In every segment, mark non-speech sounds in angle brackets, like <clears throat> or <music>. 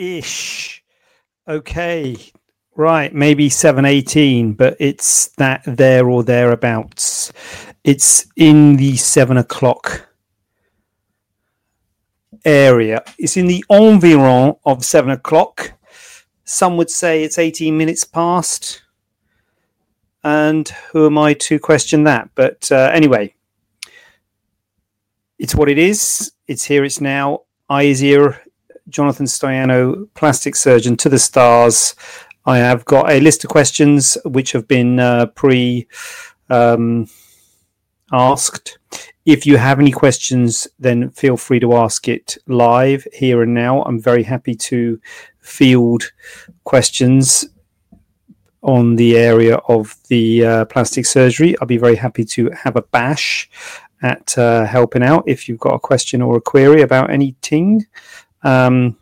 ish. Okay, right, maybe seven eighteen, but it's that there or thereabouts. It's in the seven o'clock area. It's in the environ of seven o'clock. Some would say it's eighteen minutes past. And who am I to question that? But uh, anyway, it's what it is. It's here. It's now. I is ear, Jonathan Staiano, plastic surgeon to the stars. I have got a list of questions which have been uh, pre um, asked. If you have any questions, then feel free to ask it live here and now. I'm very happy to field questions on the area of the uh, plastic surgery. I'll be very happy to have a bash at uh, helping out if you've got a question or a query about anything. Um,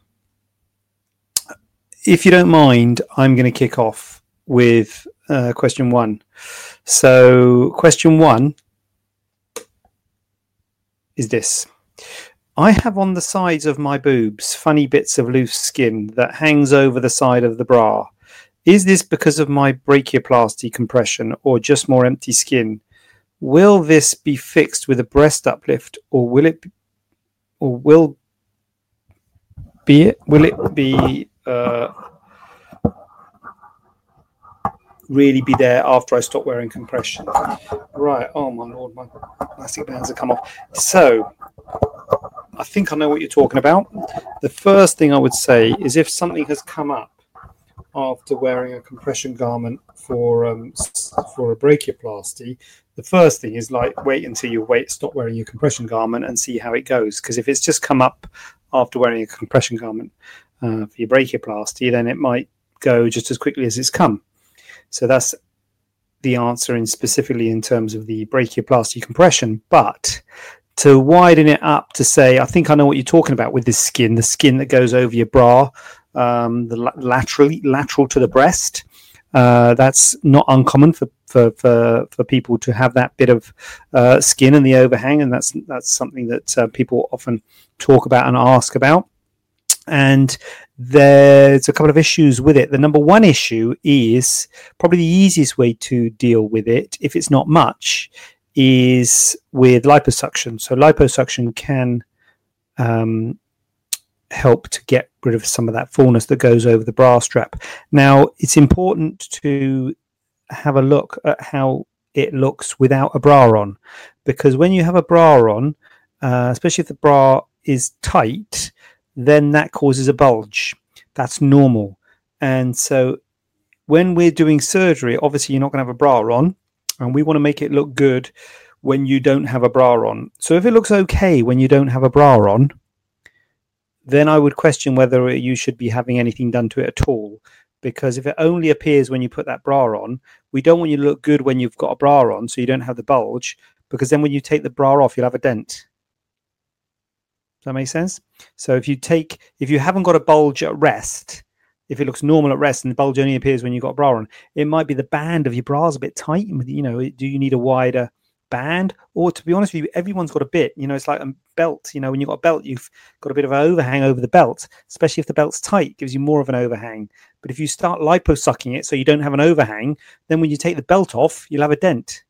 if you don't mind, I'm going to kick off with uh, question one. So, question one is this I have on the sides of my boobs funny bits of loose skin that hangs over the side of the bra. Is this because of my brachioplasty compression or just more empty skin? Will this be fixed with a breast uplift or will it or will be will it be uh, really be there after I stop wearing compression? Right. Oh my lord, my plastic bands have come off. So I think I know what you're talking about. The first thing I would say is if something has come up after wearing a compression garment for um, for a brachioplasty, the first thing is like wait until you wait stop wearing your compression garment and see how it goes. Because if it's just come up after wearing a compression garment uh, for your brachioplasty, then it might go just as quickly as it's come. So that's the answer in specifically in terms of the brachioplasty compression. But to widen it up to say, I think I know what you're talking about with this skin, the skin that goes over your bra, um, the laterally lateral to the breast. Uh, that's not uncommon for, for, for, for people to have that bit of uh, skin in the overhang, and that's that's something that uh, people often talk about and ask about. And there's a couple of issues with it. The number one issue is probably the easiest way to deal with it, if it's not much, is with liposuction. So liposuction can um, help to get rid of some of that fullness that goes over the bra strap. Now, it's important to have a look at how it looks without a bra on, because when you have a bra on, uh, especially if the bra is tight, then that causes a bulge. That's normal. And so when we're doing surgery, obviously you're not going to have a bra on, and we want to make it look good when you don't have a bra on. So if it looks okay when you don't have a bra on, then I would question whether you should be having anything done to it at all. Because if it only appears when you put that bra on, we don't want you to look good when you've got a bra on, so you don't have the bulge. Because then when you take the bra off, you'll have a dent. Does that make sense? So if you take, if you haven't got a bulge at rest, if it looks normal at rest and the bulge only appears when you've got a bra on, it might be the band of your bra's a bit tight. You know, do you need a wider band, or to be honest with you, everyone's got a bit. You know, it's like a belt. You know, when you've got a belt, you've got a bit of an overhang over the belt, especially if the belt's tight, gives you more of an overhang. But if you start liposucking it so you don't have an overhang, then when you take the belt off, you'll have a dent.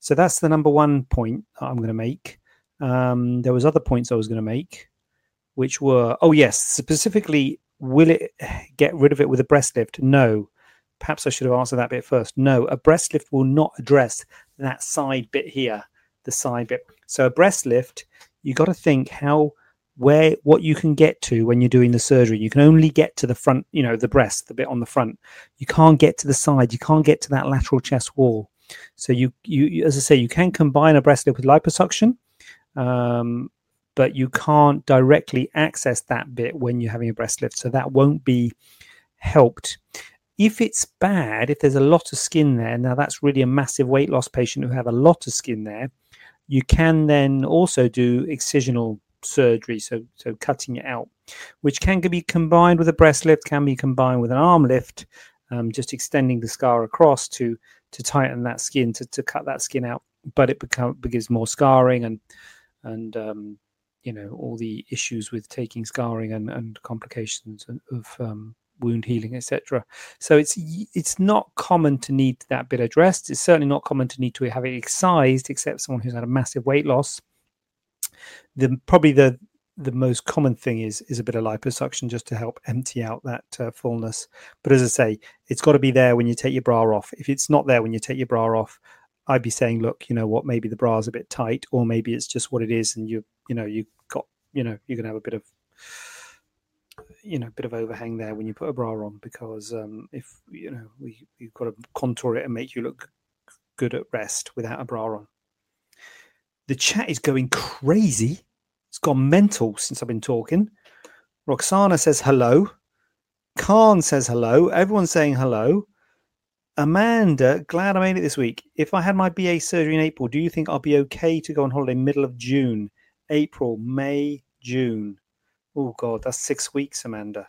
So that's the number one point I'm going to make. Um, there was other points I was going to make, which were, oh yes, specifically, will it get rid of it with a breast lift? No. Perhaps I should have answered that bit first. No, a breast lift will not address that side bit here, the side bit. So a breast lift, you got to think how where what you can get to when you're doing the surgery. You can only get to the front, you know, the breast, the bit on the front. You can't get to the side. You can't get to that lateral chest wall. So you, you, as I say, you can combine a breast lift with liposuction, um, but you can't directly access that bit when you're having a breast lift. So that won't be helped. If it's bad, if there's a lot of skin there, now that's really a massive weight loss patient who have a lot of skin there. You can then also do excisional surgery, so so cutting it out, which can be combined with a breast lift, can be combined with an arm lift, um, just extending the scar across to to tighten that skin to, to cut that skin out. But it become gives more scarring and and um, you know all the issues with taking scarring and, and complications of um, wound healing, etc. So it's it's not common to need that bit addressed. It's certainly not common to need to have it excised, except someone who's had a massive weight loss. The probably the the most common thing is is a bit of liposuction just to help empty out that uh, fullness. But as I say, it's got to be there when you take your bra off. If it's not there when you take your bra off, I'd be saying, look, you know what, maybe the bra's a bit tight, or maybe it's just what it is, and you you know you got you know you're gonna have a bit of you know a bit of overhang there when you put a bra on because um, if you know we you've got to contour it and make you look good at rest without a bra on. The chat is going crazy. It's gone mental since I've been talking. Roxana says hello. Khan says hello. Everyone's saying hello. Amanda, glad I made it this week. If I had my BA surgery in April, do you think I'll be okay to go on holiday middle of June? April, May, June. Oh God, that's six weeks, Amanda.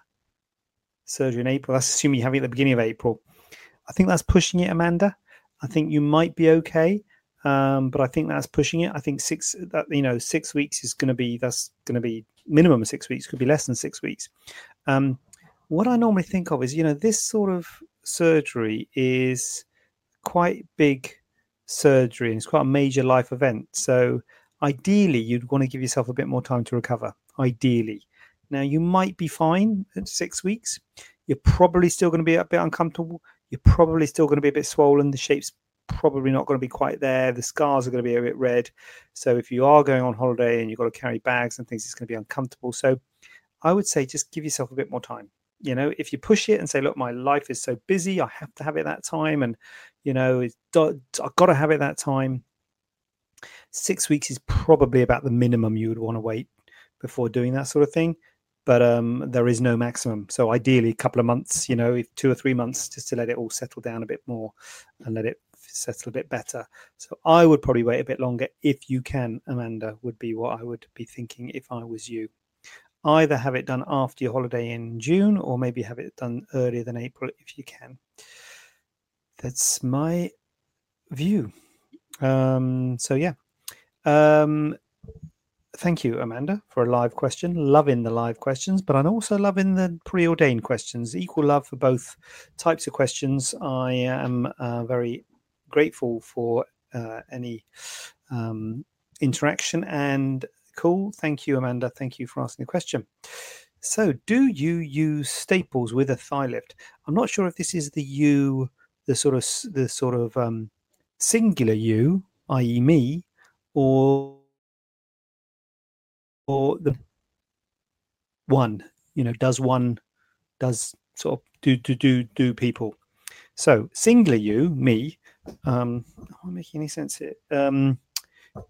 Surgery in April. That's assuming you have it at the beginning of April. I think that's pushing it, Amanda. I think you might be okay, um, but I think that's pushing it. I think six that you know six weeks is going to be that's going to be minimum six weeks. Could be less than six weeks. Um, what I normally think of is you know this sort of surgery is quite big surgery and it's quite a major life event. So ideally, you'd want to give yourself a bit more time to recover. Ideally, now, you might be fine at six weeks. You're probably still going to be a bit uncomfortable. You're probably still going to be a bit swollen. The shape's probably not going to be quite there. The scars are going to be a bit red. So, if you are going on holiday and you've got to carry bags and things, it's going to be uncomfortable. So, I would say just give yourself a bit more time. You know, if you push it and say, look, my life is so busy, I have to have it that time. And, you know, I've got to have it that time. Six weeks is probably about the minimum you would want to wait before doing that sort of thing but um, there is no maximum. So ideally, a couple of months, you know, two or three months, just to let it all settle down a bit more and let it settle a bit better. So I would probably wait a bit longer if you can. Amanda would be what I would be thinking if I was you. Either have it done after your holiday in June, or maybe have it done earlier than April if you can. That's my view. Um, so yeah. Um, thank you, Amanda, for a live question. Loving the live questions, but I'm also loving the preordained questions. Equal love for both types of questions. I am uh, very grateful for uh, any um, interaction and cool. Thank you, Amanda. Thank you for asking the question. So, do you use staples with a thigh lift? I'm not sure if this is the you, the sort of the sort of um, singular you, i.e., me, or or the one you know does one does sort of do do do do people. So singular you me um am i making any sense here? Um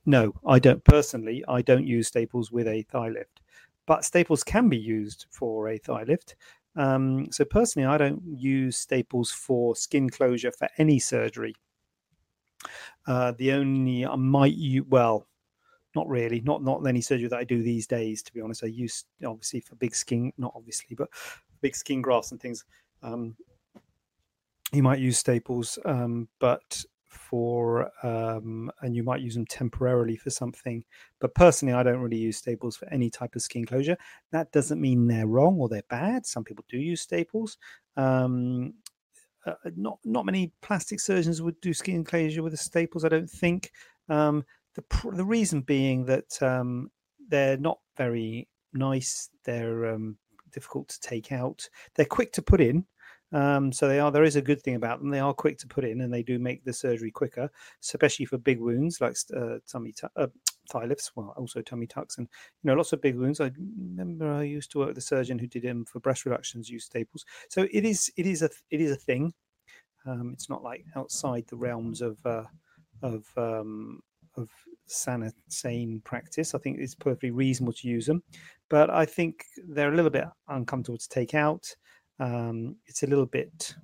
no i don't personally i don't use staples with a thigh lift but staples can be used for a thigh lift. Um, so personally i don't use staples for skin closure for any surgery. Uh, the only i might use well not really not not any surgery that i do these days to be honest. I use obviously for big skin not obviously but big skin grafts and things um, you might use staples um, but for um, and you might use them temporarily for something. But personally i don't really use staples for any type of skin closure. That doesn't mean they're wrong or they're bad. Some people do use staples. Um, uh, not not many plastic surgeons would do skin closure with the staples i don't think. Um, the the reason being that um, they're not very nice. They're um, difficult to take out. They're quick to put in. Um, so they are. There is a good thing about them. They are quick to put in, and they do make the surgery quicker, especially for big wounds like uh, tummy t- uh, thigh lifts. Well, also tummy tucks, and you know lots of big wounds. I remember I used to work with a surgeon who did them for breast reductions, use staples. So it is. It is a. It is a thing. Um, it's not like outside the realms of uh, of um, of sane practice. I think it's perfectly reasonable to use them, but I think they're a little bit uncomfortable to take out. Um, it's a little bit,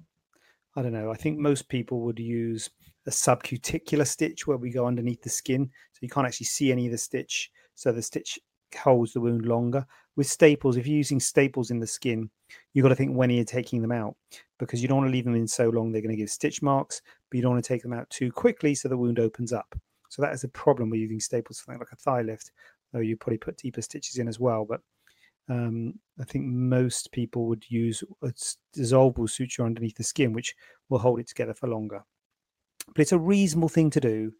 I don't know. I think most people would use a subcuticular stitch where we go underneath the skin, so you can't actually see any of the stitch. So the stitch holds the wound longer. With staples, if you're using staples in the skin, you've got to think when you're taking them out because you don't want to leave them in so long they're going to give stitch marks, but you don't want to take them out too quickly so the wound opens up. So that is a problem with using staples, something like a thigh lift, though you probably put deeper stitches in as well. But um, I think most people would use a dissolvable suture underneath the skin, which will hold it together for longer. But it's a reasonable thing to do,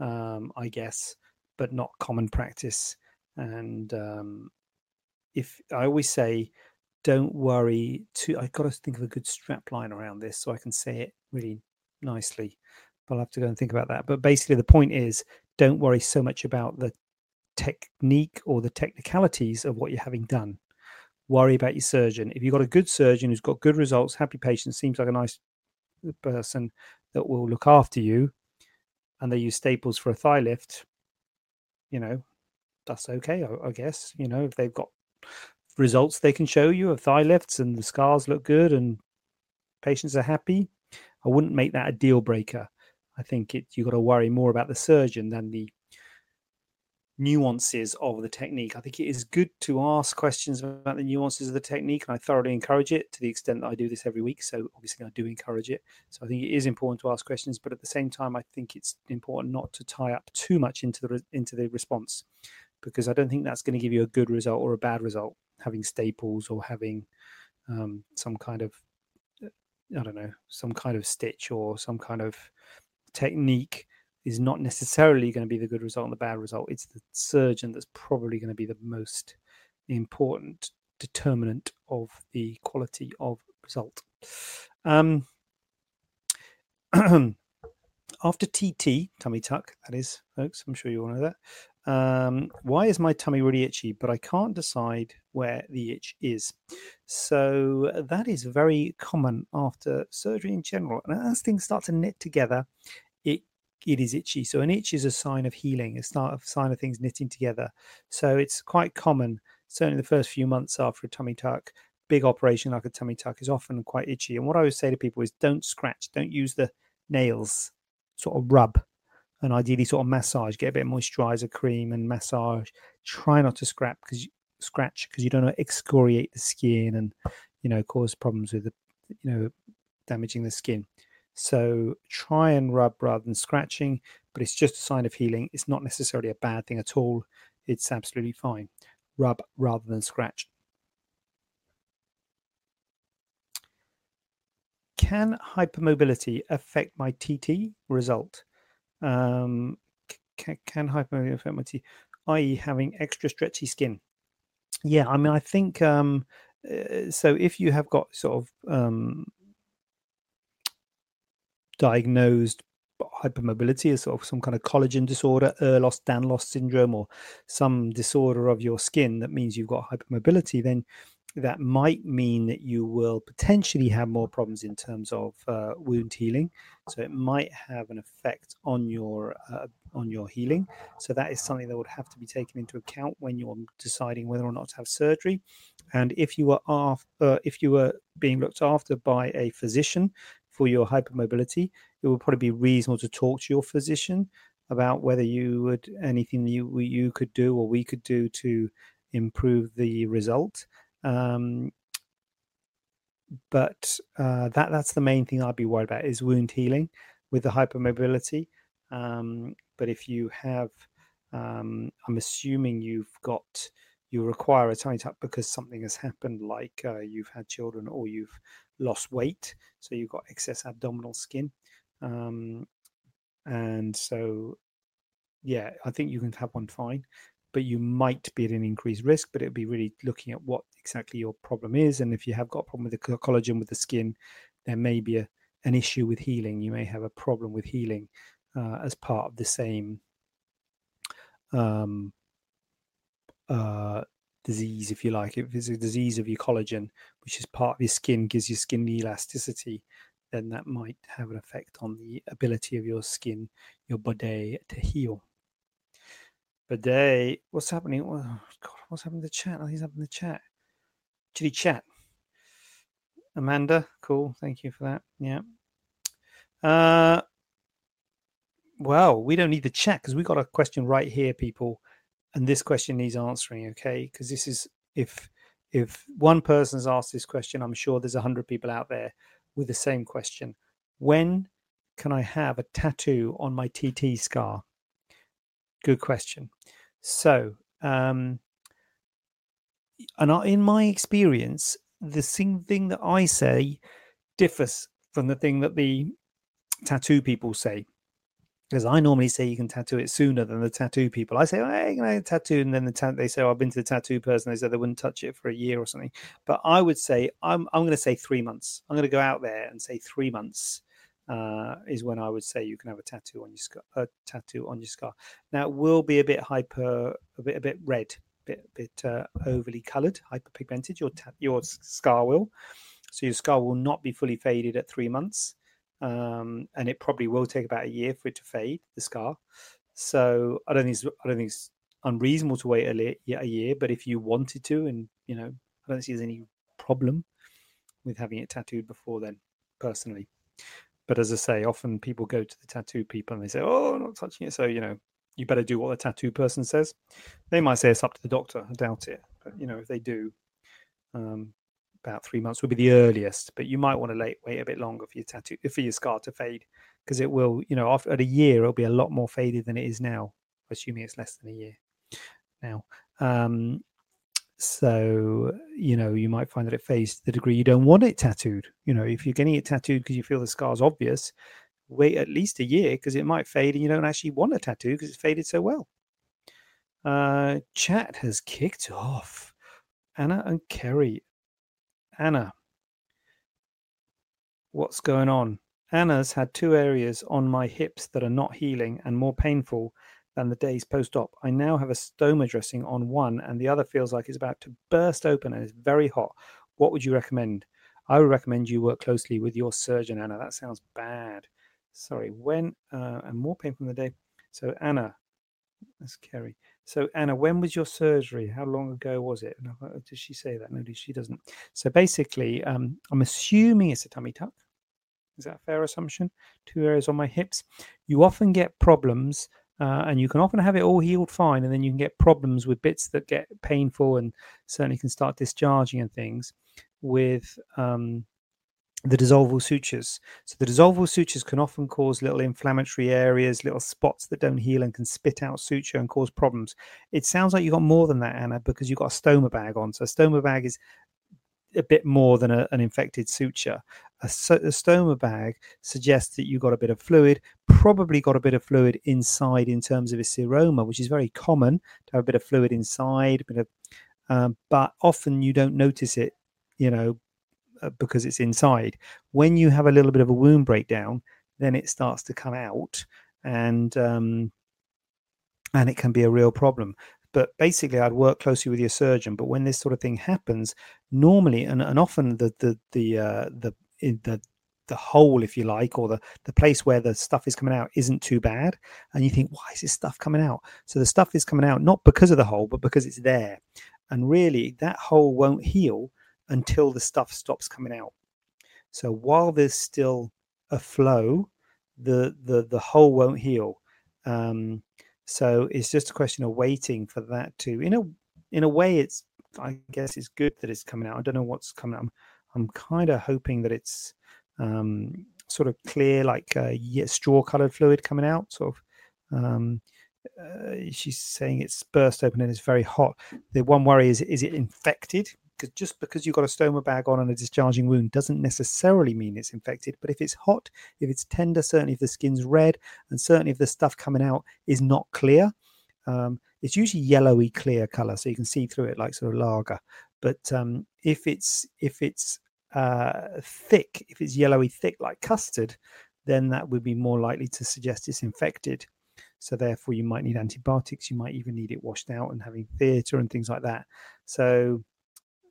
um, I guess, but not common practice. And um, if I always say, don't worry too, I've got to think of a good strap line around this so I can say it really nicely. I'll have to go and think about that. But basically, the point is don't worry so much about the technique or the technicalities of what you're having done. Worry about your surgeon. If you've got a good surgeon who's got good results, happy patient, seems like a nice person that will look after you, and they use staples for a thigh lift, you know, that's okay, I, I guess. You know, if they've got results they can show you of thigh lifts and the scars look good and patients are happy, I wouldn't make that a deal breaker. I think it you've got to worry more about the surgeon than the nuances of the technique. I think it is good to ask questions about the nuances of the technique, and I thoroughly encourage it to the extent that I do this every week. So obviously, I do encourage it. So I think it is important to ask questions, but at the same time, I think it's important not to tie up too much into the into the response, because I don't think that's going to give you a good result or a bad result. Having staples or having um, some kind of I don't know some kind of stitch or some kind of technique is not necessarily going to be the good result and the bad result. It's the surgeon that's probably going to be the most important determinant of the quality of result. Um, <clears throat> after TT, tummy tuck, that is, folks, I'm sure you all know that. Um, why is my tummy really itchy, but I can't decide where the itch is? So that is very common after surgery in general. And as things start to knit together, it it is itchy. So an itch is a sign of healing, a start of sign of things knitting together. So it's quite common, certainly the first few months after a tummy tuck, big operation like a tummy tuck is often quite itchy. And what I would say to people is don't scratch, don't use the nails, sort of rub and ideally sort of massage, get a bit of moisturizer cream and massage. Try not to scrap because scratch because you don't to excoriate the skin and you know cause problems with the you know damaging the skin. So try and rub rather than scratching, but it's just a sign of healing. It's not necessarily a bad thing at all. It's absolutely fine. Rub rather than scratch. Can hypermobility affect my TT result? Um, can, can i.e., having extra stretchy skin? Yeah, I mean, I think um, uh, so. If you have got sort of um, diagnosed hypermobility as sort of some kind of collagen disorder, Ehlers-Danlos syndrome, or some disorder of your skin that means you've got hypermobility, then that might mean that you will potentially have more problems in terms of uh, wound healing. So it might have an effect on your uh, on your healing. So that is something that would have to be taken into account when you're deciding whether or not to have surgery. And if you were uh, if you were being looked after by a physician for your hypermobility, it would probably be reasonable to talk to your physician about whether you would anything you you could do or we could do to improve the result. Um, but uh, that that's the main thing I'd be worried about is wound healing with the hypermobility. Um, but if you have, um, I'm assuming you've got you require a tummy up because something has happened, like uh, you've had children or you've lost weight, so you've got excess abdominal skin, um, and so yeah, I think you can have one fine, but you might be at an increased risk. But it'd be really looking at what exactly your problem is, and if you have got a problem with the collagen with the skin, there may be a, an issue with healing. You may have a problem with healing uh, as part of the same um, uh, disease, if you like, if it's a disease of your collagen, which is part of your skin, gives your skin the elasticity, then that might have an effect on the ability of your skin, your body to heal. Bidet. What's happening? Oh, God, what's happening to the chat? Nothing's happening to the chat. He chat? Amanda, cool. Thank you for that. Yeah. Uh, well, we don't need the chat because we got a question right here, people, and this question needs answering. Okay, because this is if if one person's asked this question, I'm sure there's a hundred people out there with the same question. When can I have a tattoo on my TT scar? Good question. So, um, and in my experience, the thing that I say differs from the thing that the tattoo people say. Because I normally say you can tattoo it sooner than the tattoo people. I say, oh, hey, can I tattoo? And then the ta- they say, oh, I've been to the tattoo person. They said they wouldn't touch it for a year or something. But I would say, I'm, I'm going to say three months. I'm going to go out there and say three months uh, is when I would say you can have a tattoo on your scar. A tattoo on your scar. Now it will be a bit hyper, a bit a bit red, a bit a bit uh, overly coloured, hyperpigmented. Your ta- your scar will, so your scar will not be fully faded at three months, um, and it probably will take about a year for it to fade the scar. So I don't think it's, I don't think it's unreasonable to wait a, a year, but if you wanted to, and you know, I don't see there's any problem with having it tattooed before then, personally. But as I say, often people go to the tattoo people and they say, "Oh, I'm not touching it." So you know, you better do what the tattoo person says. They might say it's up to the doctor. I doubt it, but you know, if they do, um, about three months would be the earliest. But you might want to wait, wait a bit longer for your tattoo for your scar to fade because it will, you know, after at a year it'll be a lot more faded than it is now. Assuming it's less than a year now. Um, so, you know, you might find that it fades to the degree you don't want it tattooed. You know, if you're getting it tattooed because you feel the scar's obvious, wait at least a year because it might fade and you don't actually want a tattoo because it's faded so well. Uh, chat has kicked off. Anna and Kerry. Anna, what's going on? Anna's had two areas on my hips that are not healing and more painful than the days post op. I now have a stoma dressing on one, and the other feels like it's about to burst open and it's very hot. What would you recommend? I would recommend you work closely with your surgeon, Anna. That sounds bad. Sorry, when uh, and more pain from the day. So, Anna, that's Kerry. So, Anna, when was your surgery? How long ago was it? Does she say that? No, she doesn't. So, basically, um, I'm assuming it's a tummy tuck. Is that a fair assumption? Two areas on my hips. You often get problems uh, and you can often have it all healed fine, and then you can get problems with bits that get painful and certainly can start discharging and things with um, the dissolvable sutures. So the dissolvable sutures can often cause little inflammatory areas, little spots that don't heal and can spit out suture and cause problems. It sounds like you've got more than that, Anna, because you've got a stoma bag on. So a stoma bag is a bit more than a, an infected suture. A, a, stoma bag suggests that you got a bit of fluid, probably got a bit of fluid inside in terms of a seroma, which is very common to have a bit of fluid inside, bit of, um, but often you don't notice it, you know, uh, because it's inside. When you have a little bit of a wound breakdown, then it starts to come out, and um, and it can be a real problem but basically i'd work closely with your surgeon but when this sort of thing happens normally and, and often the the the uh, the the the hole if you like or the the place where the stuff is coming out isn't too bad and you think why is this stuff coming out? So the stuff is coming out not because of the hole but because it's there and really that hole won't heal until the stuff stops coming out. So while there's still a flow the the the hole won't heal. Um, so it's just a question of waiting for that to, in a in a way, it's I guess it's good that it's coming out. I don't know what's coming out. I'm, I'm kind of hoping that it's um, sort of clear, like uh, straw colored fluid coming out. Sort of. Um, uh, she's saying it's burst open and it's very hot. The one worry is is it infected? Because just because you've got a stoma bag on and a discharging wound doesn't necessarily mean it's infected. But if it's hot, if it's tender, certainly if the skin's red, and certainly if the stuff coming out is not clear, um, it's usually yellowy clear color, so you can see through it like sort of lager. But um, if it's if it's uh, thick, if it's yellowy thick like custard, then that would be more likely to suggest it's infected. So therefore, you might need antibiotics. You might even need it washed out and having theatre and things like that. So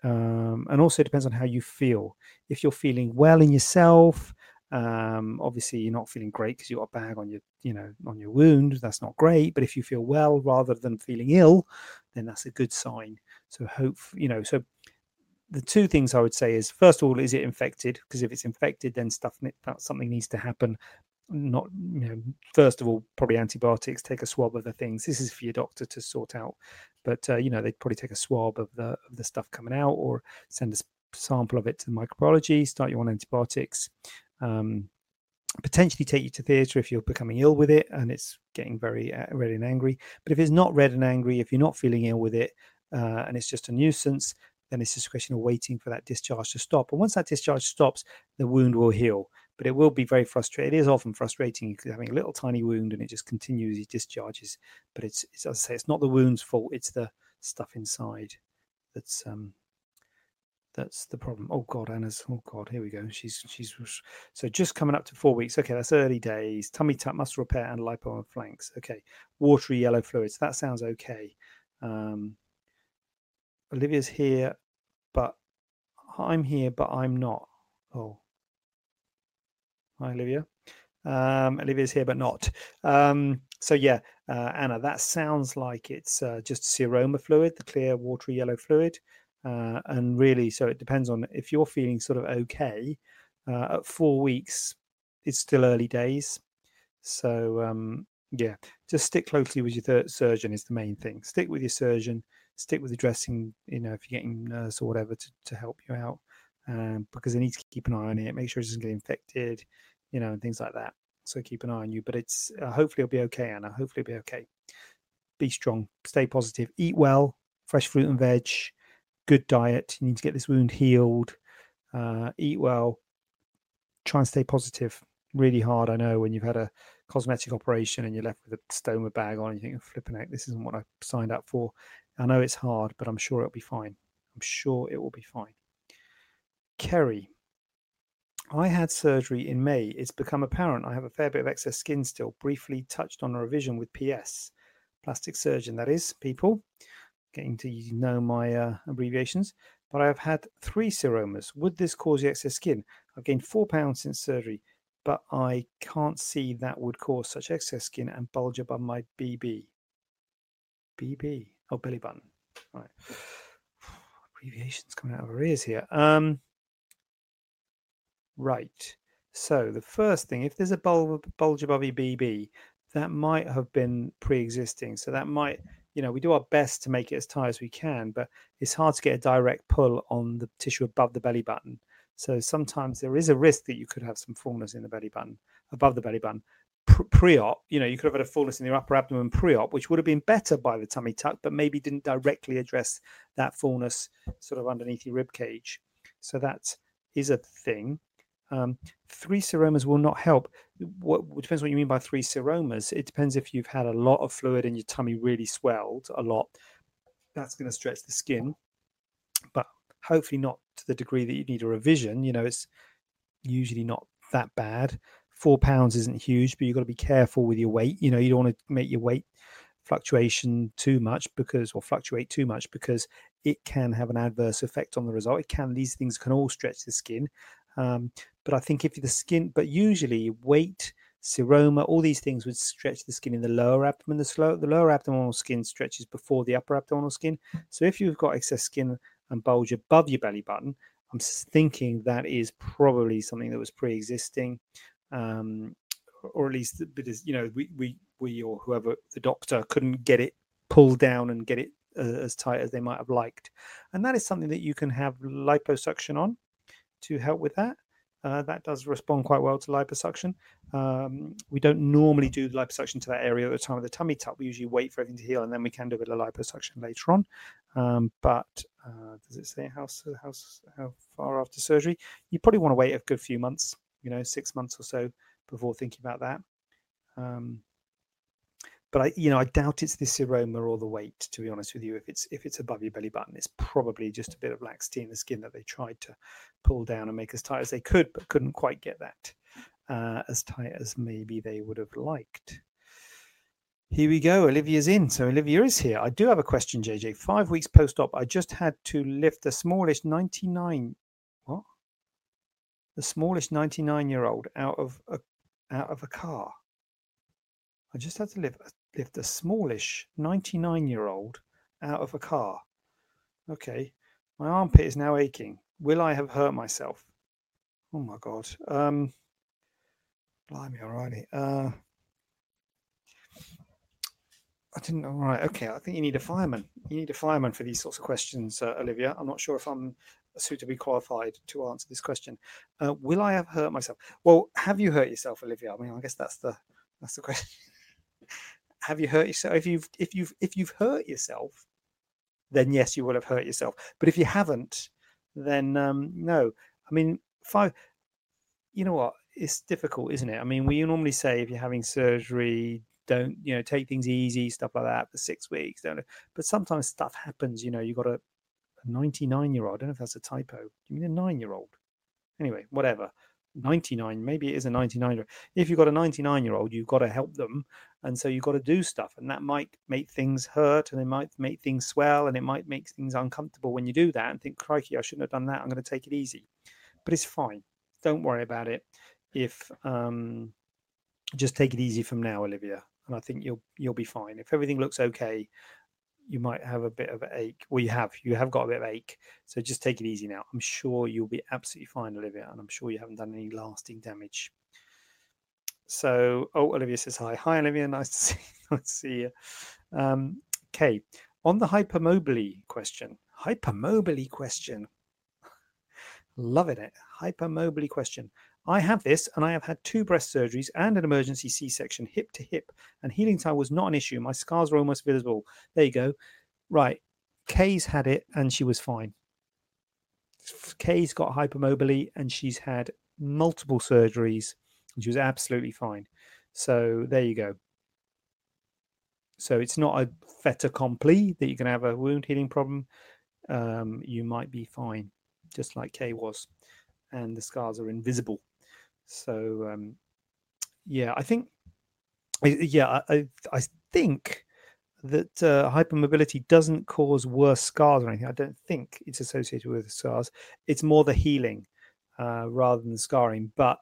um, and also depends on how you feel. If you're feeling well in yourself, Um, obviously, you're not feeling great because you've got a bag on your, you know, on your wound. That's not great. But if you feel well rather than feeling ill, then that's a good sign. So hope, you know, so the two things I would say is first of all, is it infected? Because if it's infected, then stuff something needs to happen. Not you know, first of all, probably antibiotics. Take a swab of the things. This is for your doctor to sort out. But uh, you know, they'd probably take a swab of the of the stuff coming out, or send a sample of it to the microbiology. Start you on antibiotics. Um, potentially take you to theatre if you're becoming ill with it and it's getting very uh, red and angry. But if it's not red and angry, if you're not feeling ill with it, uh, and it's just a nuisance, then it's just a question of waiting for that discharge to stop. And once that discharge stops, the wound will heal. But it will be very frustrating. It is often frustrating because having a little tiny wound and it just continues, it discharges. But it's, it's as I say, it's not the wound's fault. It's the stuff inside that's um, that's the problem. Oh God, Anna's. Oh God, here we go. She's she's so just coming up to four weeks. Okay, that's early days. Tummy tuck, muscle repair, and lipo on flanks. Okay, watery yellow fluids. That sounds okay. Um, Olivia's here, but I'm here, but I'm not. Oh, hi, Olivia. Um, Olivia's here, but not. Um, so yeah, uh, Anna, that sounds like it's uh, just seroma fluid, the clear watery yellow fluid. Uh, and really, so it depends on if you're feeling sort of okay uh, at four weeks, it's still early days. So um, yeah, just stick closely with your surgeon is the main thing. Stick with your surgeon stick with the dressing, you know, if you're getting nurse or whatever to, to help you out, um, because they need to keep an eye on it, make sure it doesn't get infected, you know, and things like that. So keep an eye on you. But it's uh, hopefully it'll be okay, Anna. Hopefully it'll be okay. Be strong, stay positive, eat well, fresh fruit and veg, good diet. You need to get this wound healed. Uh, eat well. Try and stay positive. Really hard, I know, when you've had a cosmetic operation and you're left with a stoma bag on. and You think, flipping out, this isn't what I signed up for. I know it's hard, but I'm sure it'll be fine. I'm sure it will be fine. Kerry, I had surgery in May. It's become apparent I have a fair bit of excess skin still. Briefly touched on a revision with PS. Plastic surgeon, that is, people. Getting to know my uh, abbreviations. But I have had three seromas. Would this cause the excess skin? I've gained four pounds since surgery, but I can't see that would cause such excess skin and bulge above my BB. BB. Oh, belly button. Right. <sighs> Abbreviations coming out of our ears here. Um, right. So the first thing, if there's a bulge, above your BB, that might have been pre-existing. So that might, you know, we do our best to make it as tight as we can, but it's hard to get a direct pull on the tissue above the belly button. So sometimes there is a risk that you could have some fullness in the belly button, above the belly button pre-op, you know, you could have had a fullness in your upper abdomen pre-op, which would have been better by the tummy tuck, but maybe didn't directly address that fullness sort of underneath your rib cage. So that is a thing. Um, three seromas will not help. What depends what you mean by three seromas. It depends if you've had a lot of fluid and your tummy really swelled a lot. That's going to stretch the skin, but hopefully not to the degree that you need a revision. You know, it's usually not that bad four pounds isn't huge, but you've got to be careful with your weight. You know, you don't want to make your weight fluctuation too much because, or fluctuate too much because it can have an adverse effect on the result. It can, these things can all stretch the skin. Um, but I think if the skin, but usually weight, seroma, all these things would stretch the skin in the lower abdomen. The, slow, the lower abdominal skin stretches before the upper abdominal skin. So if you've got excess skin and bulge above your belly button, I'm thinking that is probably something that was pre-existing um, or at least because you know we we we or whoever the doctor couldn't get it pulled down and get it uh, as tight as they might have liked, and that is something that you can have liposuction on to help with that. Uh, that does respond quite well to liposuction. Um, we don't normally do liposuction to that area at the time of the tummy tuck. We usually wait for everything to heal and then we can do a bit of liposuction later on. Um, but uh, does it say how, how, how far after surgery? You probably want to wait a good few months you know, six months or so before thinking about that. Um, but I, you know, I doubt it's the seroma or the weight. To be honest with you, if it's if it's above your belly button, it's probably just a bit of laxity in the skin that they tried to pull down and make as tight as they could, but couldn't quite get that uh, as tight as maybe they would have liked. Here we go. Olivia's in. So Olivia is here. I do have a question, JJ. Five weeks post op, I just had to lift the smallish 99 a the smallest 99 year old out of a out of a car. I just had to lift, lift a smallish 99 year old out of a car. Okay, my armpit is now aching. Will I have hurt myself? Oh my god. Um, blimey, alrighty. Uh, I didn't. All right. Okay. I think you need a fireman. You need a fireman for these sorts of questions, uh, Olivia. I'm not sure if I'm suitably qualified to answer this question. Uh, will I have hurt myself? Well, have you hurt yourself, Olivia? I mean, I guess that's the that's the question. <laughs> have you hurt yourself? If you've if you've if you've hurt yourself, then yes, you will have hurt yourself. But if you haven't, then um, no. I mean, five. You know what? It's difficult, isn't it? I mean, we normally say if you're having surgery, don't you know take things easy, stuff like that for six weeks. Don't. But sometimes stuff happens. You know, you got a, a 99 year old. I don't know if that's a typo. You mean a nine year old? Anyway, whatever. 99 maybe it is a 99 year old if you've got a 99 year old you've got to help them and so you've got to do stuff and that might make things hurt and it might make things swell and it might make things uncomfortable when you do that and think crikey i shouldn't have done that i'm going to take it easy but it's fine don't worry about it if um just take it easy from now olivia and i think you'll you'll be fine if everything looks okay you might have a bit of an ache. Well, you have. You have got a bit of ache. So just take it easy now. I'm sure you'll be absolutely fine, Olivia, and I'm sure you haven't done any lasting damage. So, oh, Olivia says hi. Hi, Olivia. <laughs> Nice to see, nice to see you. Um, okay, on the hypermobile question. Hypermobile question. <laughs> Loving it. Hypermobile question. I have this, and I have had two breast surgeries and an emergency C section, hip to hip, and healing time was not an issue. My scars were almost visible. There you go. Right. Kay's had it, and she was fine. Kay's got hypermobile, and she's had multiple surgeries, and she was absolutely fine. So there you go. So it's not a fait accompli that you can have a wound healing problem. Um, you might be fine, just like Kay was, and the scars are invisible. So um, yeah, I think yeah, I I think that uh, hypermobility doesn't cause worse scars or anything. I don't think it's associated with scars. It's more the healing uh, rather than scarring. But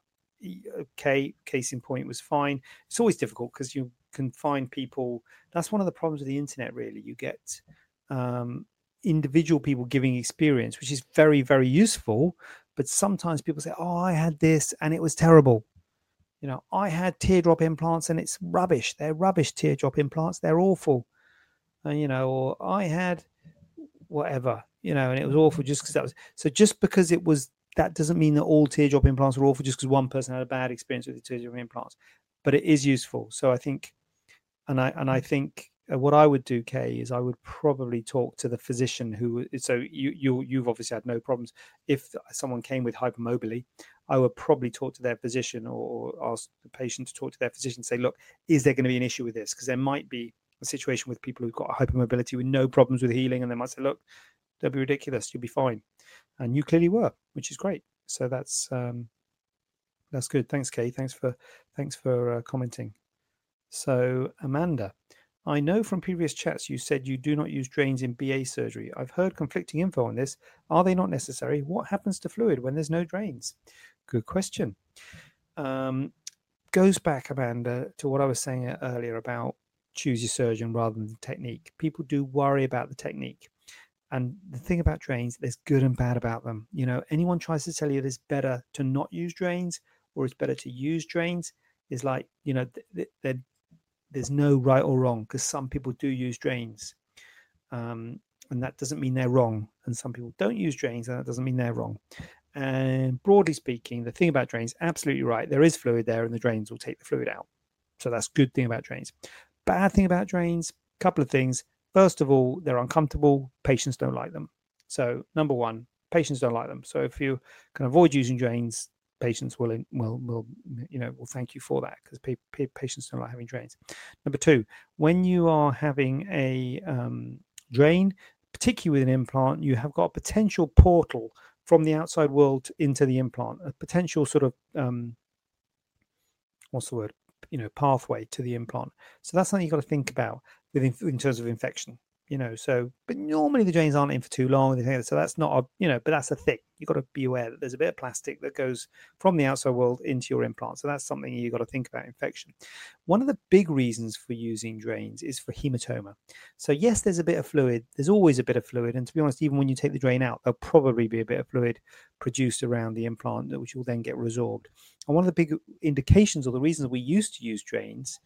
okay, case in point was fine. It's always difficult because you can find people. That's one of the problems with the internet. Really, you get um, individual people giving experience, which is very very useful. But sometimes people say, "Oh, I had this and it was terrible." You know, I had teardrop implants and it's rubbish. They're rubbish teardrop implants. They're awful. And, you know, or I had whatever, you know, and it was awful just because that was so just because it was that doesn't mean that all teardrop implants were awful just because one person had a bad experience with the teardrop implants. But it is useful. So I think and I and I think uh, what I would do, Kay, is I would probably talk to the physician who. So you you you've obviously had no problems. If someone came with hypermobile, I would probably talk to their physician or ask the patient to talk to their physician. and Say, look, is there going to be an issue with this? Because there might be a situation with people who've got hypermobility with no problems with healing, and they might say, look, don't be ridiculous, you'll be fine. And you clearly were, which is great. So that's um, that's good. Thanks, Kay. Thanks for thanks for uh, commenting. So Amanda. I know from previous chats you said you do not use drains in BA surgery. I've heard conflicting info on this. Are they not necessary? What happens to fluid when there's no drains? Good question. Um, goes back, Amanda, to what I was saying earlier about choose your surgeon rather than the technique. People do worry about the technique. And the thing about drains, there's good and bad about them. You know, anyone tries to tell you it's better to not use drains or it's better to use drains is like, you know, they're there's no right or wrong because some people do use drains. Um, and that doesn't mean they're wrong. And some people don't use drains, and that doesn't mean they're wrong. And broadly speaking, the thing about drains, absolutely right. There is fluid there, and the drains will take the fluid out. So that's good thing about drains. Bad thing about drains, couple of things. First of all, they're uncomfortable. Patients don't like them. So number one, patients don't like them. So if you can avoid using drains, patients will will will you know will thank you for that because pa- pa- patients don't like having drains. Number two, when you are having a um, drain, particularly with an implant, you have got a potential portal from the outside world into the implant, a potential sort of um, what's the word? You know, pathway to the implant. So that's something you've got to think about with in, terms of infection. you know. So, but normally the drains aren't in for too long. So that's not a, you know, but that's a thing. You've got to be aware that there's a bit of plastic that goes from the outside world into your implant. So that's something you've got to think about infection. One of the big reasons for using drains is for hematoma. So, yes, there's a bit of fluid. There's always a bit of fluid. And to be honest, even when you take the drain out, there'll probably be a bit of fluid produced around the implant, which will then get resorbed. And one of the big indications or the reasons we used to use drains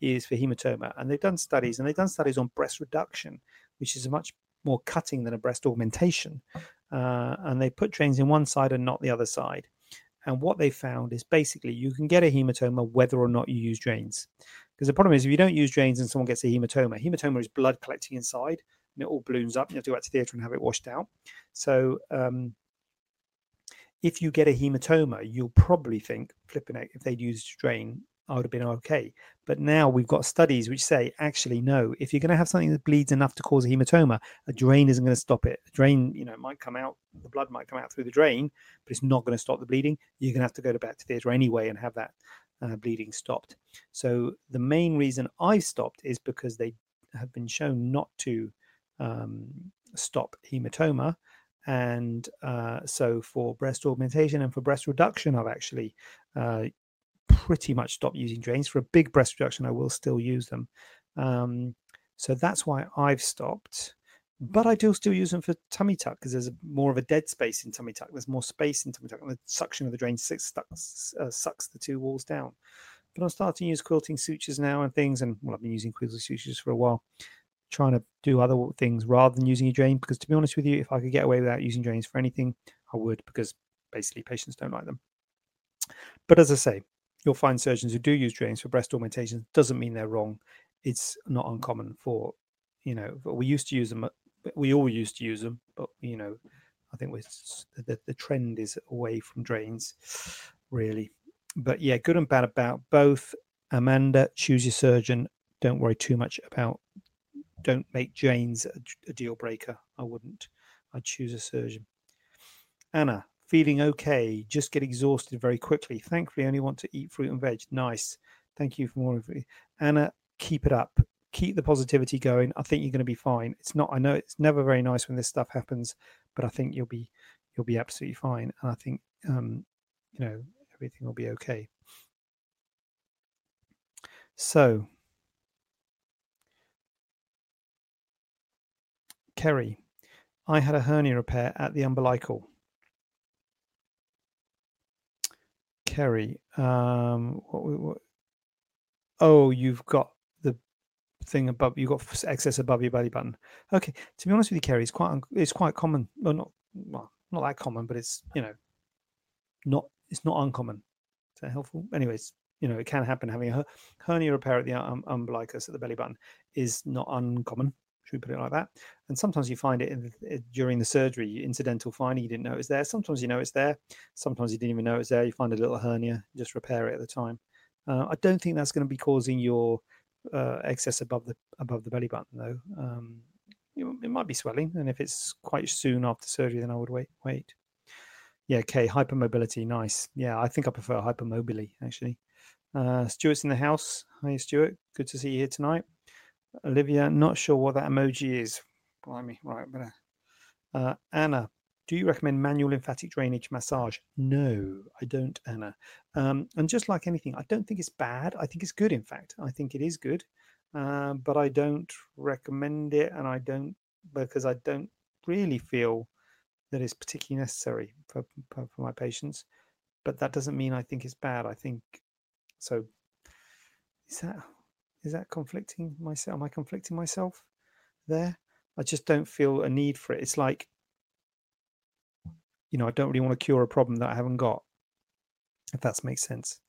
is for hematoma. And they've done studies, and they've done studies on breast reduction, which is much more cutting than a breast augmentation. Uh, and they put drains in one side and not the other side. And what they found is basically you can get a hematoma whether or not you use drains. Because the problem is, if you don't use drains and someone gets a hematoma, hematoma is blood collecting inside and it all balloons up. You have to go back to theatre and have it washed out. So, um, if you get a hematoma, you'll probably think, flipping it, if they'd used drain, I would have been okay. But now we've got studies which say, actually, no, if you're going to have something that bleeds enough to cause a hematoma, a drain isn't going to stop it. A drain, you know, might come out, the blood might come out through the drain, but it's not going to stop the bleeding. You're going to have to go to back to theatre anyway and have that uh, bleeding stopped. So the main reason I stopped is because they have been shown not to um, stop hematoma. And uh, so for breast augmentation and for breast reduction, I've actually uh, pretty much stopped using drains. For a big breast reduction, I will still use them. Um, so that's why I've stopped. But I do still use them for tummy tuck because there's a, more of a dead space in tummy tuck. There's more space in tummy tuck, and the suction of the drain sucks, uh, sucks the two walls down. But I'm starting to use quilting sutures now and things, and well, I've been using quilting sutures for a while, trying to do other things rather than using a drain. Because to be honest with you, if I could get away without using drains for anything, I would, because basically patients don't like them. But as I say, you'll find surgeons who do use drains for breast augmentation. Doesn't mean they're wrong. It's not uncommon for, you know, we used to use them. Uh, we all used to use them, but you know, I think the, the trend is away from drains, really. But yeah, good and bad about both. Amanda, choose your surgeon. Don't worry too much about. Don't make drains a, a deal breaker. I wouldn't. I'd choose a surgeon. Anna, Feeling okay. Just get exhausted very quickly. Thankfully, only want to eat fruit and veg. Nice. Thank you for more of it. Anna, keep it up. Keep the positivity going. I think you're going to be fine. It's not, I know it's never very nice when this stuff happens, but I think you'll be, you'll be absolutely fine. And I think, um, you know, everything will be okay. So, Kerry, I had a hernia repair at the umbilical. Kerry. Um, what, what, oh, you've got the thing above. You've got excess above your belly button. Okay. To be honest with you, Kerry, it's quite it's quite common. Well, not well, not that common, but it's you know, not it's not uncommon. Is that helpful? Anyways, you know, it can happen. Having a hernia repair at the um, umbilicus at the belly button is not uncommon. Should we put it like that? And sometimes you find it in, during the surgery, incidental finding, you didn't know it was there. Sometimes you know it's there. Sometimes you didn't even know it's there. You find a little hernia, just repair it at the time. Uh, I don't think that's going to be causing your uh, excess above the above the belly button, though. Um, it, might be swelling, and if it's quite soon after surgery, then I would wait. Wait. Yeah, okay. Hypermobility, nice. Yeah, I think I prefer hypermobility actually. Uh, Stuart's in the house. Hi, Stuart. Good to see you here tonight. Olivia, not sure what that emoji is. Blimey, right, better. Uh, Anna, do you recommend manual lymphatic drainage massage? No, I don't, Anna. Um, and just like anything, I don't think it's bad. I think it's good, in fact. I think it is good. Uh, but I don't recommend it, and I don't because I don't really feel that it's particularly necessary for, for, for my patients. But that doesn't mean I think it's bad. I think so. Is that is that conflicting myself? Am I conflicting myself there? I just don't feel a need for it. It's like, you know, I don't really want to cure a problem that I haven't got, if that makes sense.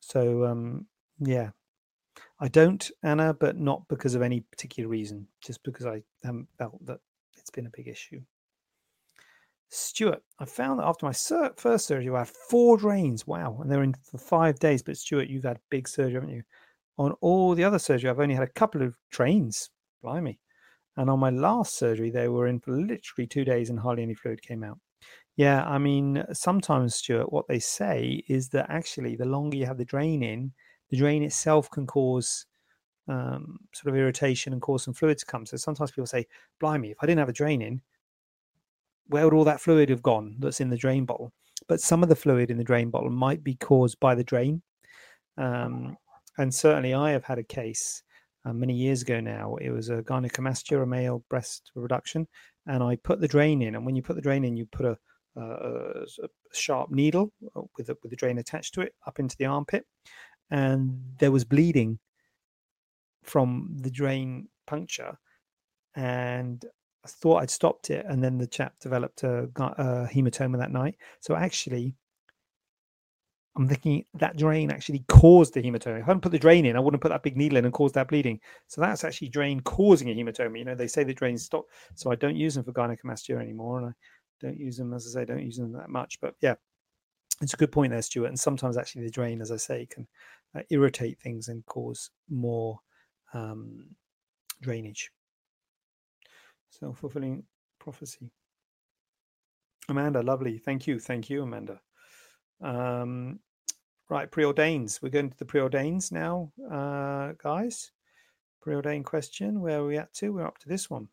So, um, yeah, I don't, Anna, but not because of any particular reason, just because I haven't felt that it's been a big issue. Stuart, I found that after my sur- first surgery, I had four drains. Wow. And they were in for five days. But Stuart, you've had big surgery, haven't you? On all the other surgery, I've only had a couple of drains. Blimey. And on my last surgery, they were in for literally two days and hardly any fluid came out. Yeah, I mean, sometimes, Stuart, what they say is that actually the longer you have the drain in, the drain itself can cause um, sort of irritation and cause some fluid to come. So sometimes people say, "Blimey, if I didn't have a drain in, where would all that fluid have gone that's in the drain bottle?" But some of the fluid in the drain bottle might be caused by the drain. Um, and certainly, I have had a case uh, many years ago now. It was a gynecomastia, a male breast reduction, and I put the drain in. And when you put the drain in, you put a, a, sharp needle uh, with a, with the drain attached to it up into the armpit, and there was bleeding from the drain puncture, and I thought I'd stopped it, and then the chap developed a, a hematoma that night. So actually, I'm thinking that drain actually caused the hematoma. If I hadn't put the drain in, I wouldn't put that big needle in and cause that bleeding. So that's actually drain causing a hematoma. You know, they say the drains stop, so I don't use them for gynecomastia anymore, and I don't use them, as I say, don't use them that much. But yeah, it's a good point there, Stuart. And sometimes actually the drain, as I say, can uh, irritate things and cause more um, drainage. Self fulfilling prophecy. Amanda, lovely. Thank you. Thank you, Amanda. Um, right, preordains. We're going to the preordains now, uh, guys. Preordained question. Where are we at to? We're up to this one.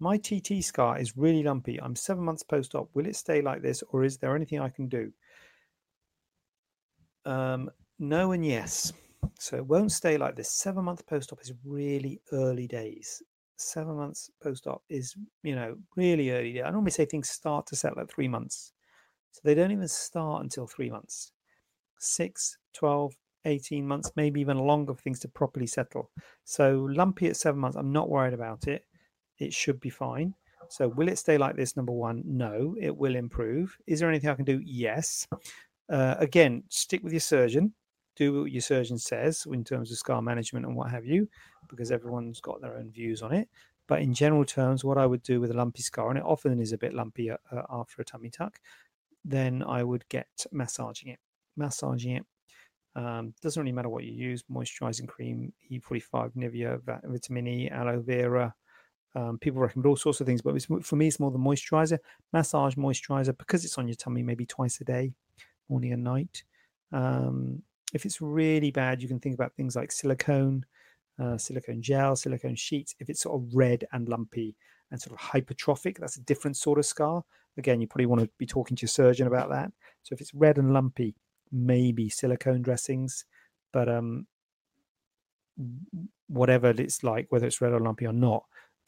My TT scar is really lumpy. I'm seven months post op. Will it stay like this or is there anything I can do? Um, no and yes. So it won't stay like this. Seven month post op is really early days. Seven months post op is, you know, really early. I normally say things start to settle at three months. So they don't even start until three months. Six, 12, 18 months, maybe even longer for things to properly settle. So lumpy at seven months, I'm not worried about it. It should be fine. So will it stay like this? Number one, no, it will improve. Is there anything I can do? Yes. Uh, again, stick with your surgeon. Do what your surgeon says in terms of scar management and what have you, because everyone's got their own views on it. But in general terms, what I would do with a lumpy scar, and it often is a bit lumpy uh, after a tummy tuck, then I would get massaging it. Massaging it um, doesn't really matter what you use moisturizing cream, E45, Nivea, vitamin E, aloe vera. Um, people recommend all sorts of things, but for me, it's more the moisturizer. Massage moisturizer because it's on your tummy maybe twice a day, morning and night. Um, if it's really bad, you can think about things like silicone, uh, silicone gel, silicone sheets. If it's sort of red and lumpy and sort of hypertrophic, that's a different sort of scar. Again, you probably want to be talking to your surgeon about that. So if it's red and lumpy, maybe silicone dressings, but um, whatever it's like, whether it's red or lumpy or not,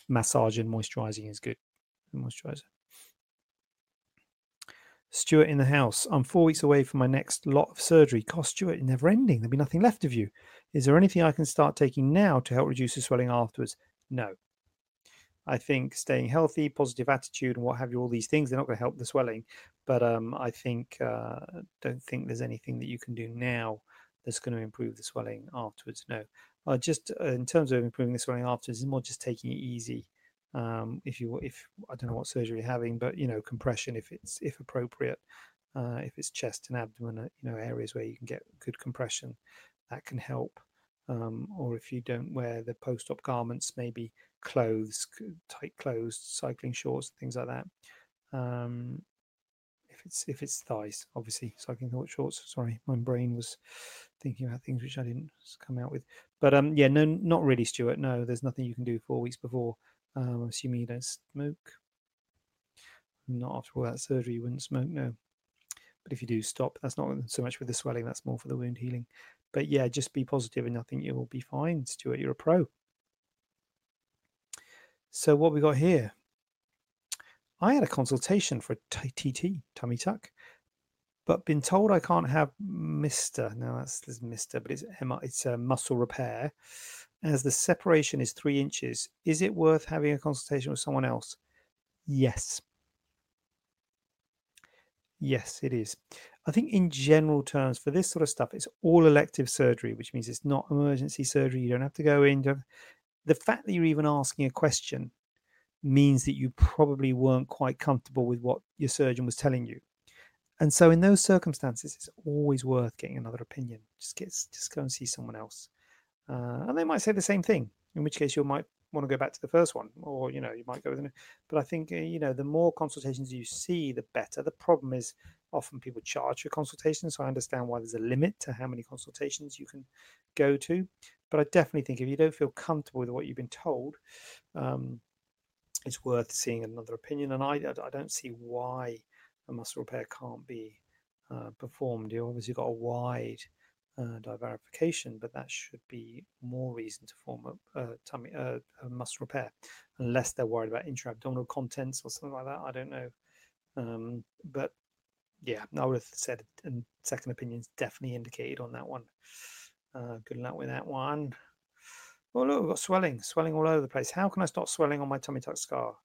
massage and moisturizing is good. Moisturizer. Stuart in the house. I'm four weeks away from my next lot of surgery. Cost Stuart, never ending. There'll be nothing left of you. Is there anything I can start taking now to help reduce the swelling afterwards? No. I think staying healthy, positive attitude, and what have you, all these things, they're not going to help the swelling. But um, I think, uh, don't think there's anything that you can do now that's going to improve the swelling afterwards. No. Uh, just uh, in terms of improving the swelling afterwards, it's more just taking it easy. Um, if you, if I don't know what surgery you're having, but you know, compression if it's if appropriate, uh, if it's chest and abdomen, uh, you know, areas where you can get good compression, that can help. Um, or if you don't wear the post-op garments, maybe clothes, tight clothes, cycling shorts, things like that. Um, if it's if it's thighs, obviously cycling shorts. Sorry, my brain was thinking about things which I didn't come out with. But um, yeah, no, not really, Stuart. No, there's nothing you can do four weeks before. Um, assuming you don't smoke. Not after all that surgery, you wouldn't smoke. No, but if you do stop, that's not so much with the swelling. That's more for the wound healing. But yeah, just be positive, and I think you will be fine, Stuart. You're a pro. So what we got here? I had a consultation for a TT tummy tuck, but been told I can't have Mister. Now that's Mister, but it's it's a muscle repair. As the separation is three inches, is it worth having a consultation with someone else? Yes. Yes, it is. I think in general terms, for this sort of stuff, it's all elective surgery, which means it's not emergency surgery. You don't have to go in the fact that you're even asking a question means that you probably weren't quite comfortable with what your surgeon was telling you. And so in those circumstances, it's always worth getting another opinion. Just get just go and see someone else. Uh, and they might say the same thing, in which case you might want to go back to the first one, or you know, you might go with it. But I think uh, you know, the more consultations you see, the better. The problem is often people charge for consultations. So I understand why there's a limit to how many consultations you can go to. But I definitely think if you don't feel comfortable with what you've been told, um, it's worth seeing another opinion. And I, I don't see why a muscle repair can't be uh, performed. You obviously got a wide uh, divarication, but that should be more reason to form a, a tummy uh, a muscle repair, unless they're worried about intra-abdominal contents or something like that. I don't know, um, but yeah, I would have said and second opinions definitely indicated on that one. Uh, good luck with that one. Oh look, we've got swelling, swelling all over the place. How can I stop swelling on my tummy tuck scar?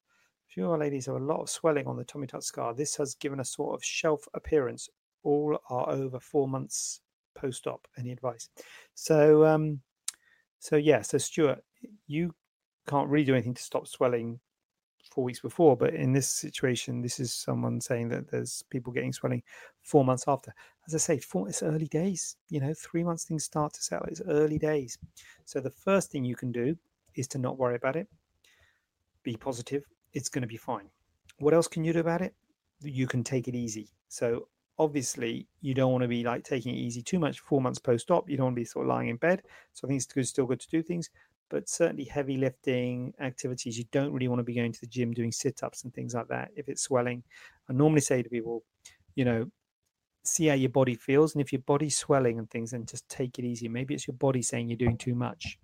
Few of our ladies have a lot of swelling on the tummy tuck scar. This has given a sort of shelf appearance. All are over four months post-op. Any advice? So, um, so yeah. So Stuart, you can't really do anything to stop swelling four weeks before, but in this situation, this is someone saying that there's people getting swelling four months after. As I say, four, it's early days. You know, three months things start to settle. It's early days. So the first thing you can do is to not worry about it. Be positive. It's going to be fine. What else can you do about it? You can take it easy. So obviously you don't want to be like taking it easy too much. Four months post-op you don't want to be sort of lying in bed. So i think it's good, still good to do things. But certainly heavy lifting activities you don't really want to be going to the gym doing sit-ups and things like that if it's swelling. I normally say to people you know see how your body feels and if your body's swelling and things then just take it easy. Maybe it's your body saying you're doing too much.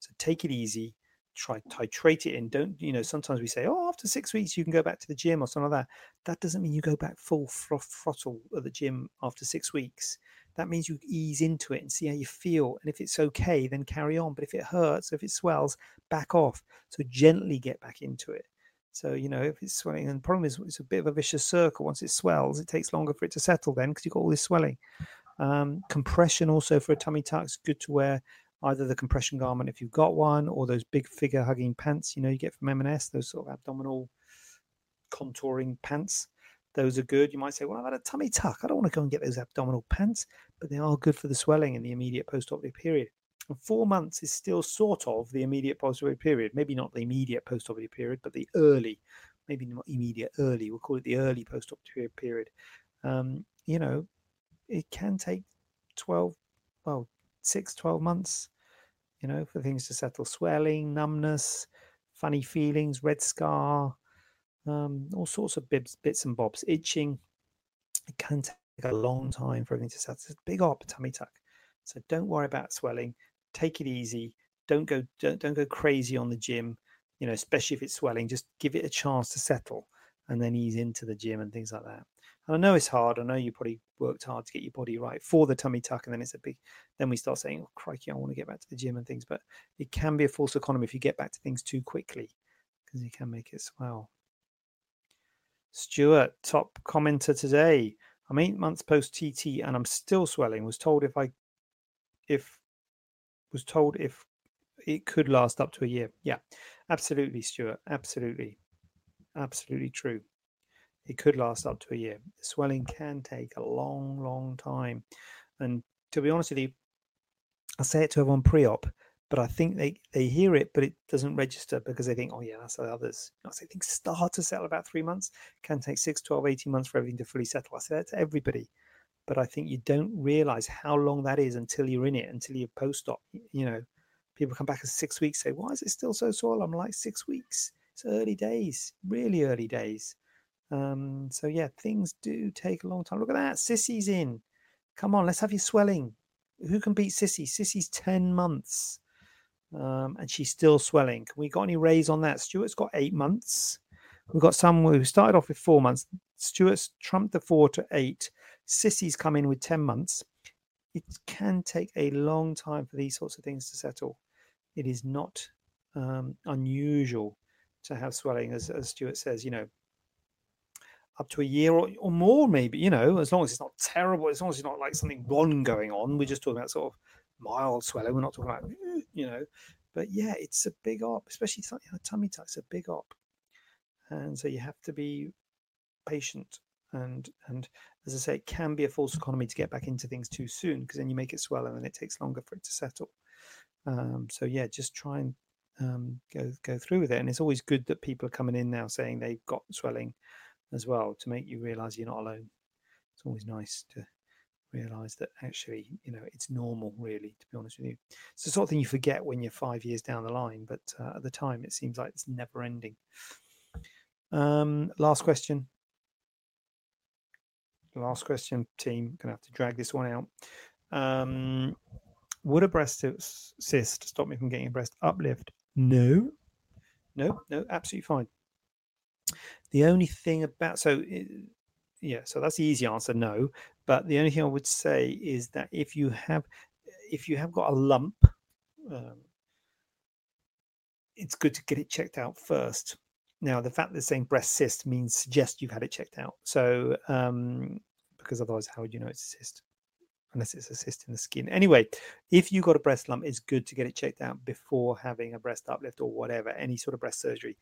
So take it easy try titrate it in. Don't you know? Sometimes we say, "Oh, after six weeks you can go back to the gym" or something like that. That doesn't mean you go back full throttle at the gym after six weeks. That means you ease into it and see how you feel. And if it's okay, then carry on. But if it hurts, if it swells, back off. So gently get back into it. So you know, if it's swelling, and the problem is it's a bit of a vicious circle. Once it swells, it takes longer for it to settle. Then because you've got all this swelling. Um, compression also for a tummy tuck is good to wear either the compression garment if you've got one, or those big figure hugging pants you know you get from M&S, those sort of abdominal contouring pants. Those are good. You might say, well, I've had a tummy tuck. I don't want to go and get those abdominal pants, but they are good for the swelling in the immediate post-operative period. And four months is still sort of the immediate post-operative period. Maybe not the immediate post-operative period, but the early, maybe not immediate, early. We'll call it the early post-operative period. Um, you know, it can take 12, well, six, 12 months you know, for things to settle swelling, numbness, funny feelings, red scar, um, all sorts of bits, bits and bobs, itching. It can take a long time for everything to settle. It's a big op tummy tuck. So don't worry about swelling. Take it easy. Don't go don't, don't go crazy on the gym, you know, especially if it's swelling. Just give it a chance to settle and then ease into the gym and things like that. And I know it's hard. I know you probably worked hard to get your body right for the tummy tuck, and then it's a big. Then we start saying, "Oh crikey, I want to get back to the gym and things." But it can be a false economy if you get back to things too quickly, because you can make it swell. Stuart, top commenter today. I'm eight months post TT and I'm still swelling. Was told if I, if, was told if it could last up to a year. Yeah, absolutely, Stuart. Absolutely, absolutely true it could last up to a year. The swelling can take a long, long time. And to be honest with you, I say it to everyone pre-op, but I think they, they hear it, but it doesn't register because they think, oh yeah, that's the others. I say things start to settle about three months, can take 6, 12, 18 months for everything to fully settle. I say that to everybody. But I think you don't realize how long that is until you're in it, until you're post-op. You know, people come back in six weeks, say, why is it still so sore? I'm like, six weeks. It's early days, really early days. Um, so yeah, things do take a long time. Look at that, Sissy's in. Come on, let's have your swelling. Who can beat Sissy? Sissy's ten months, um, and she's still swelling. Can we got any raise on that? Stuart's got eight months. We've got some who started off with four months. Stuart's trumped the four to eight. Sissy's come in with ten months. It can take a long time for these sorts of things to settle. It is not um, unusual to have swelling, as, as Stuart says. You know, up to a year or, or more, maybe, you know, as long as it's not terrible, as long as it's not like something wrong going on. We're just talking about sort of mild swelling. We're not talking about, <clears throat> you know, but yeah, it's a big op, especially you know, tummy tuck's a big op. And so you have to be patient. And, and as I say, it can be a false economy to get back into things too soon because then you make it swell and then it takes longer for it to settle. Um, so yeah, just try and um, go go through with it. And it's always good that people are coming in now saying they've got swelling as well to make you realize you're not alone. it's always nice to realize that actually, you know, it's normal, really, to be honest with you. It's the sort of thing you forget when you're five years down the line, but uh, at the time, it seems like it's never ending. Um, last question. Last question, team. Gonna have to drag this one out. Um, would a breast cyst stop me from getting a breast uplift? No, no, no, absolutely fine. The only thing about so yeah, so that's the easy answer, no. But the only thing I would say is that if you have if you have got a lump, um, it's good to get it checked out first. Now, the fact that it's saying breast cyst means suggest you've had it checked out. So, um, because otherwise, how would you know it's a cyst? Unless it's a cyst in the skin. Anyway, if you've got a breast lump, it's good to get it checked out before having a breast uplift or whatever, any sort of breast surgery.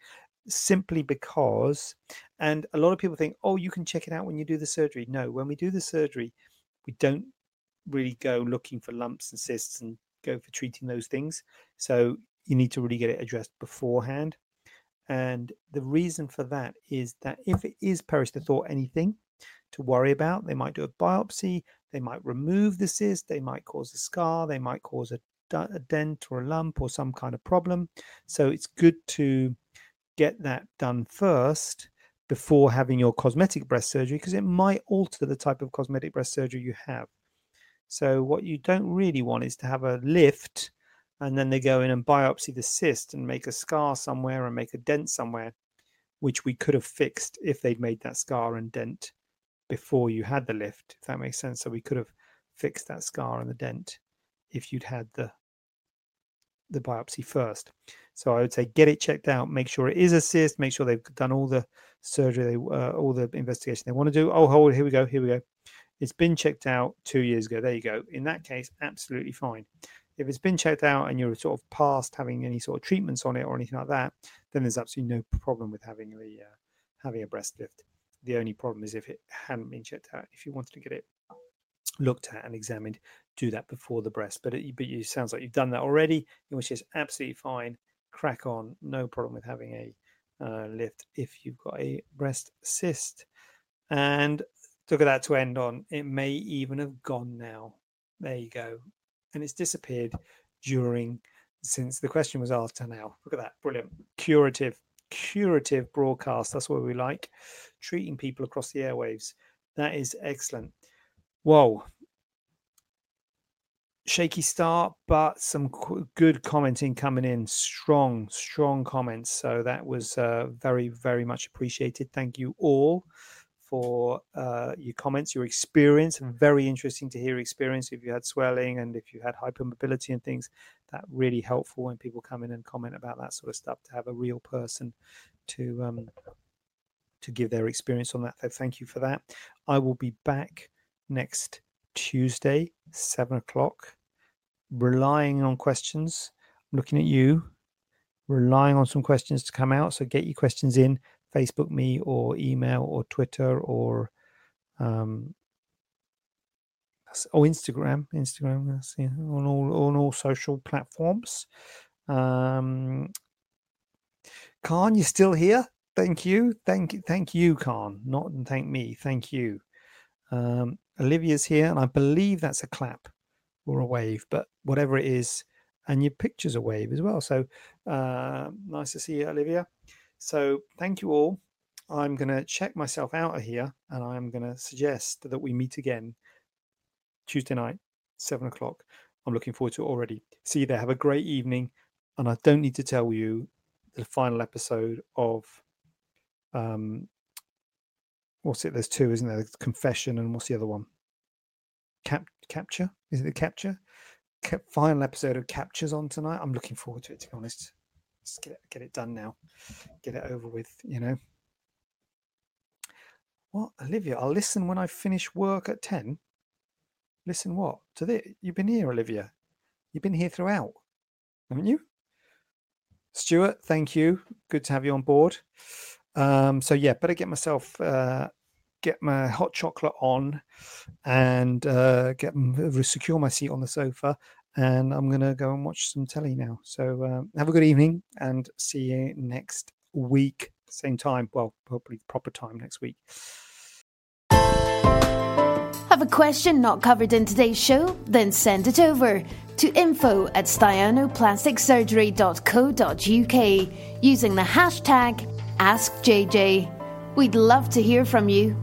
Simply because, and a lot of people think, oh, you can check it out when you do the surgery. No, when we do the surgery, we don't really go looking for lumps and cysts and go for treating those things. So you need to really get it addressed beforehand. And the reason for that is that if it is peritone anything to worry about, they might do a biopsy, they might remove the cyst, they might cause a scar, they might cause a, a dent or a lump or some kind of problem. So it's good to get that done first before having your cosmetic breast surgery because it might alter the type of cosmetic breast surgery you have. So, what you don't really want is to have a lift and then they go in and biopsy the cyst and make a scar somewhere and make a dent somewhere, which we could have fixed if they'd made that scar and dent before you had the lift, if that makes sense. So we could have fixed that scar and the dent if you'd had the the biopsy first. So I would say get it checked out, make sure it is a cyst, make sure they've done all the surgery, they, uh, all the investigation they want to do. Oh, hold, here we go, here we go. It's been checked out two years ago. There you go. In that case, absolutely fine. If it's been checked out and you're sort of past having any sort of treatments on it or anything like that, then there's absolutely no problem with having a uh, having a breast lift. The only problem is if it hadn't been checked out. If you wanted to get it looked at and examined, do that before the breast. But it, but you sounds like you've done that already, which is absolutely fine. Crack on, no problem with having a uh, lift if you've got a breast cyst. And look at that to end on. It may even have gone now. There you go and it's disappeared during since the question was asked now. Look at that, brilliant, curative, curative broadcast. That's what we like, treating people across the airwaves. That is excellent. Whoa, shaky start, but some good commenting coming in. Strong, strong comments. So that was uh, very, very much appreciated. Thank you all for uh, your comments, your experience. Very interesting to hear experience if you had swelling and if you had hypermobility and things. That really helpful when people come in and comment about that sort of stuff to have a real person to um, to give their experience on that. So thank you for that. I will be back next Tuesday, seven o'clock, relying on questions. I'm looking at you, relying on some questions to come out. So get your questions in. Facebook me or email or Twitter or um, or Instagram, Instagram yeah, on all on all social platforms. Um, Khan, you still here? Thank you, thank you, thank you, Khan. Not thank me, thank you. Um, Olivia's here, and I believe that's a clap or a wave, but whatever it is, and your picture's a wave as well. So uh, nice to see you, Olivia. So thank you all. I'm going to check myself out of here and I'm going to suggest that we meet again Tuesday night, seven o'clock. I'm looking forward to it already. See you there. Have a great evening. And I don't need to tell you the final episode of um what's it? There's two, isn't there? Confession and what's the other one? Cap capture? Is it the capture? Cap- final episode of captures on tonight. I'm looking forward to it to be honest. Let's get it, get it done now. Get it over with, you know. What, Olivia? I'll listen when I finish work at 10. Listen what? To this? You've been here, Olivia. You've been here throughout, haven't you? Stuart, thank you. Good to have you on board. Um, so yeah, better get myself uh, get my hot chocolate on and uh, get secure my seat on the sofa and I'm to go and watch some telly now. So um, have a good evening and see you next week, same time. Well, probably proper time next week. Have a question not covered in today's show? Then send it over to info at staianoplasticsurgery.co.uk using the hashtag AskJJ. We'd love to hear from you.